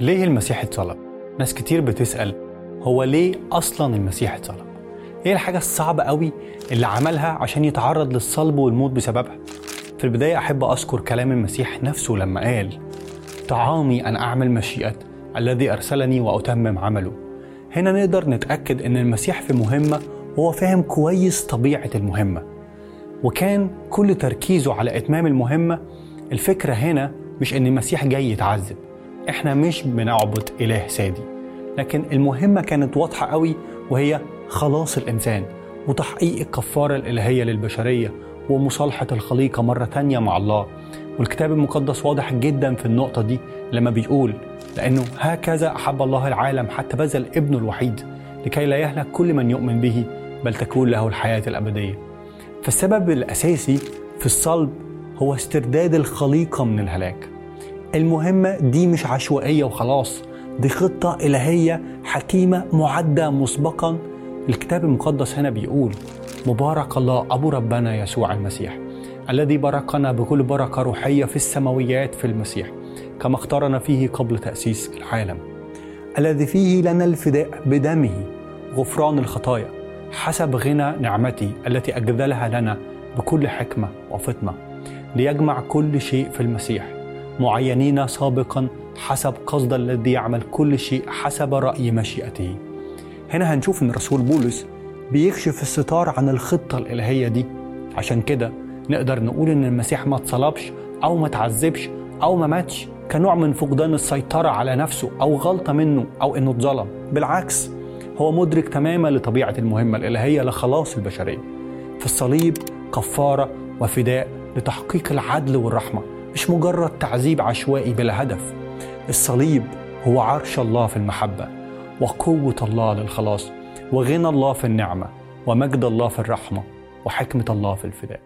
ليه المسيح اتصلب؟ ناس كتير بتسأل هو ليه أصلا المسيح اتصلب؟ إيه الحاجة الصعبة قوي اللي عملها عشان يتعرض للصلب والموت بسببها؟ في البداية أحب أذكر كلام المسيح نفسه لما قال طعامي أن أعمل مشيئة الذي أرسلني وأتمم عمله هنا نقدر نتأكد أن المسيح في مهمة وهو فاهم كويس طبيعة المهمة وكان كل تركيزه على إتمام المهمة الفكرة هنا مش أن المسيح جاي يتعذب إحنا مش بنعبد إله سادي. لكن المهمة كانت واضحة قوي وهي خلاص الإنسان وتحقيق الكفارة الإلهية للبشرية ومصالحة الخليقة مرة تانية مع الله. والكتاب المقدس واضح جدا في النقطة دي لما بيقول لأنه هكذا أحب الله العالم حتى بذل ابنه الوحيد لكي لا يهلك كل من يؤمن به بل تكون له الحياة الأبدية. فالسبب الأساسي في الصلب هو استرداد الخليقة من الهلاك. المهمة دي مش عشوائية وخلاص دي خطة إلهية حكيمة معدة مسبقا. الكتاب المقدس هنا بيقول مبارك الله أبو ربنا يسوع المسيح الذي باركنا بكل بركة روحية في السماويات في المسيح كما اختارنا فيه قبل تأسيس العالم. الذي فيه لنا الفداء بدمه غفران الخطايا حسب غنى نعمتي التي أجذلها لنا بكل حكمة وفطنة ليجمع كل شيء في المسيح. معينين سابقا حسب قصد الذي يعمل كل شيء حسب رأي مشيئته. هنا هنشوف إن رسول بولس بيكشف الستار عن الخطة الإلهية دي. عشان كده نقدر نقول إن المسيح ما اتصلبش أو ما تعذبش أو ما ماتش كنوع من فقدان السيطرة على نفسه أو غلطة منه أو إنه اتظلم. بالعكس هو مدرك تماما لطبيعة المهمة الإلهية لخلاص البشرية. في الصليب كفارة وفداء لتحقيق العدل والرحمة. مش مجرد تعذيب عشوائي بلا هدف. الصليب هو عرش الله في المحبة وقوة الله للخلاص وغنى الله في النعمة ومجد الله في الرحمة وحكمة الله في الفداء.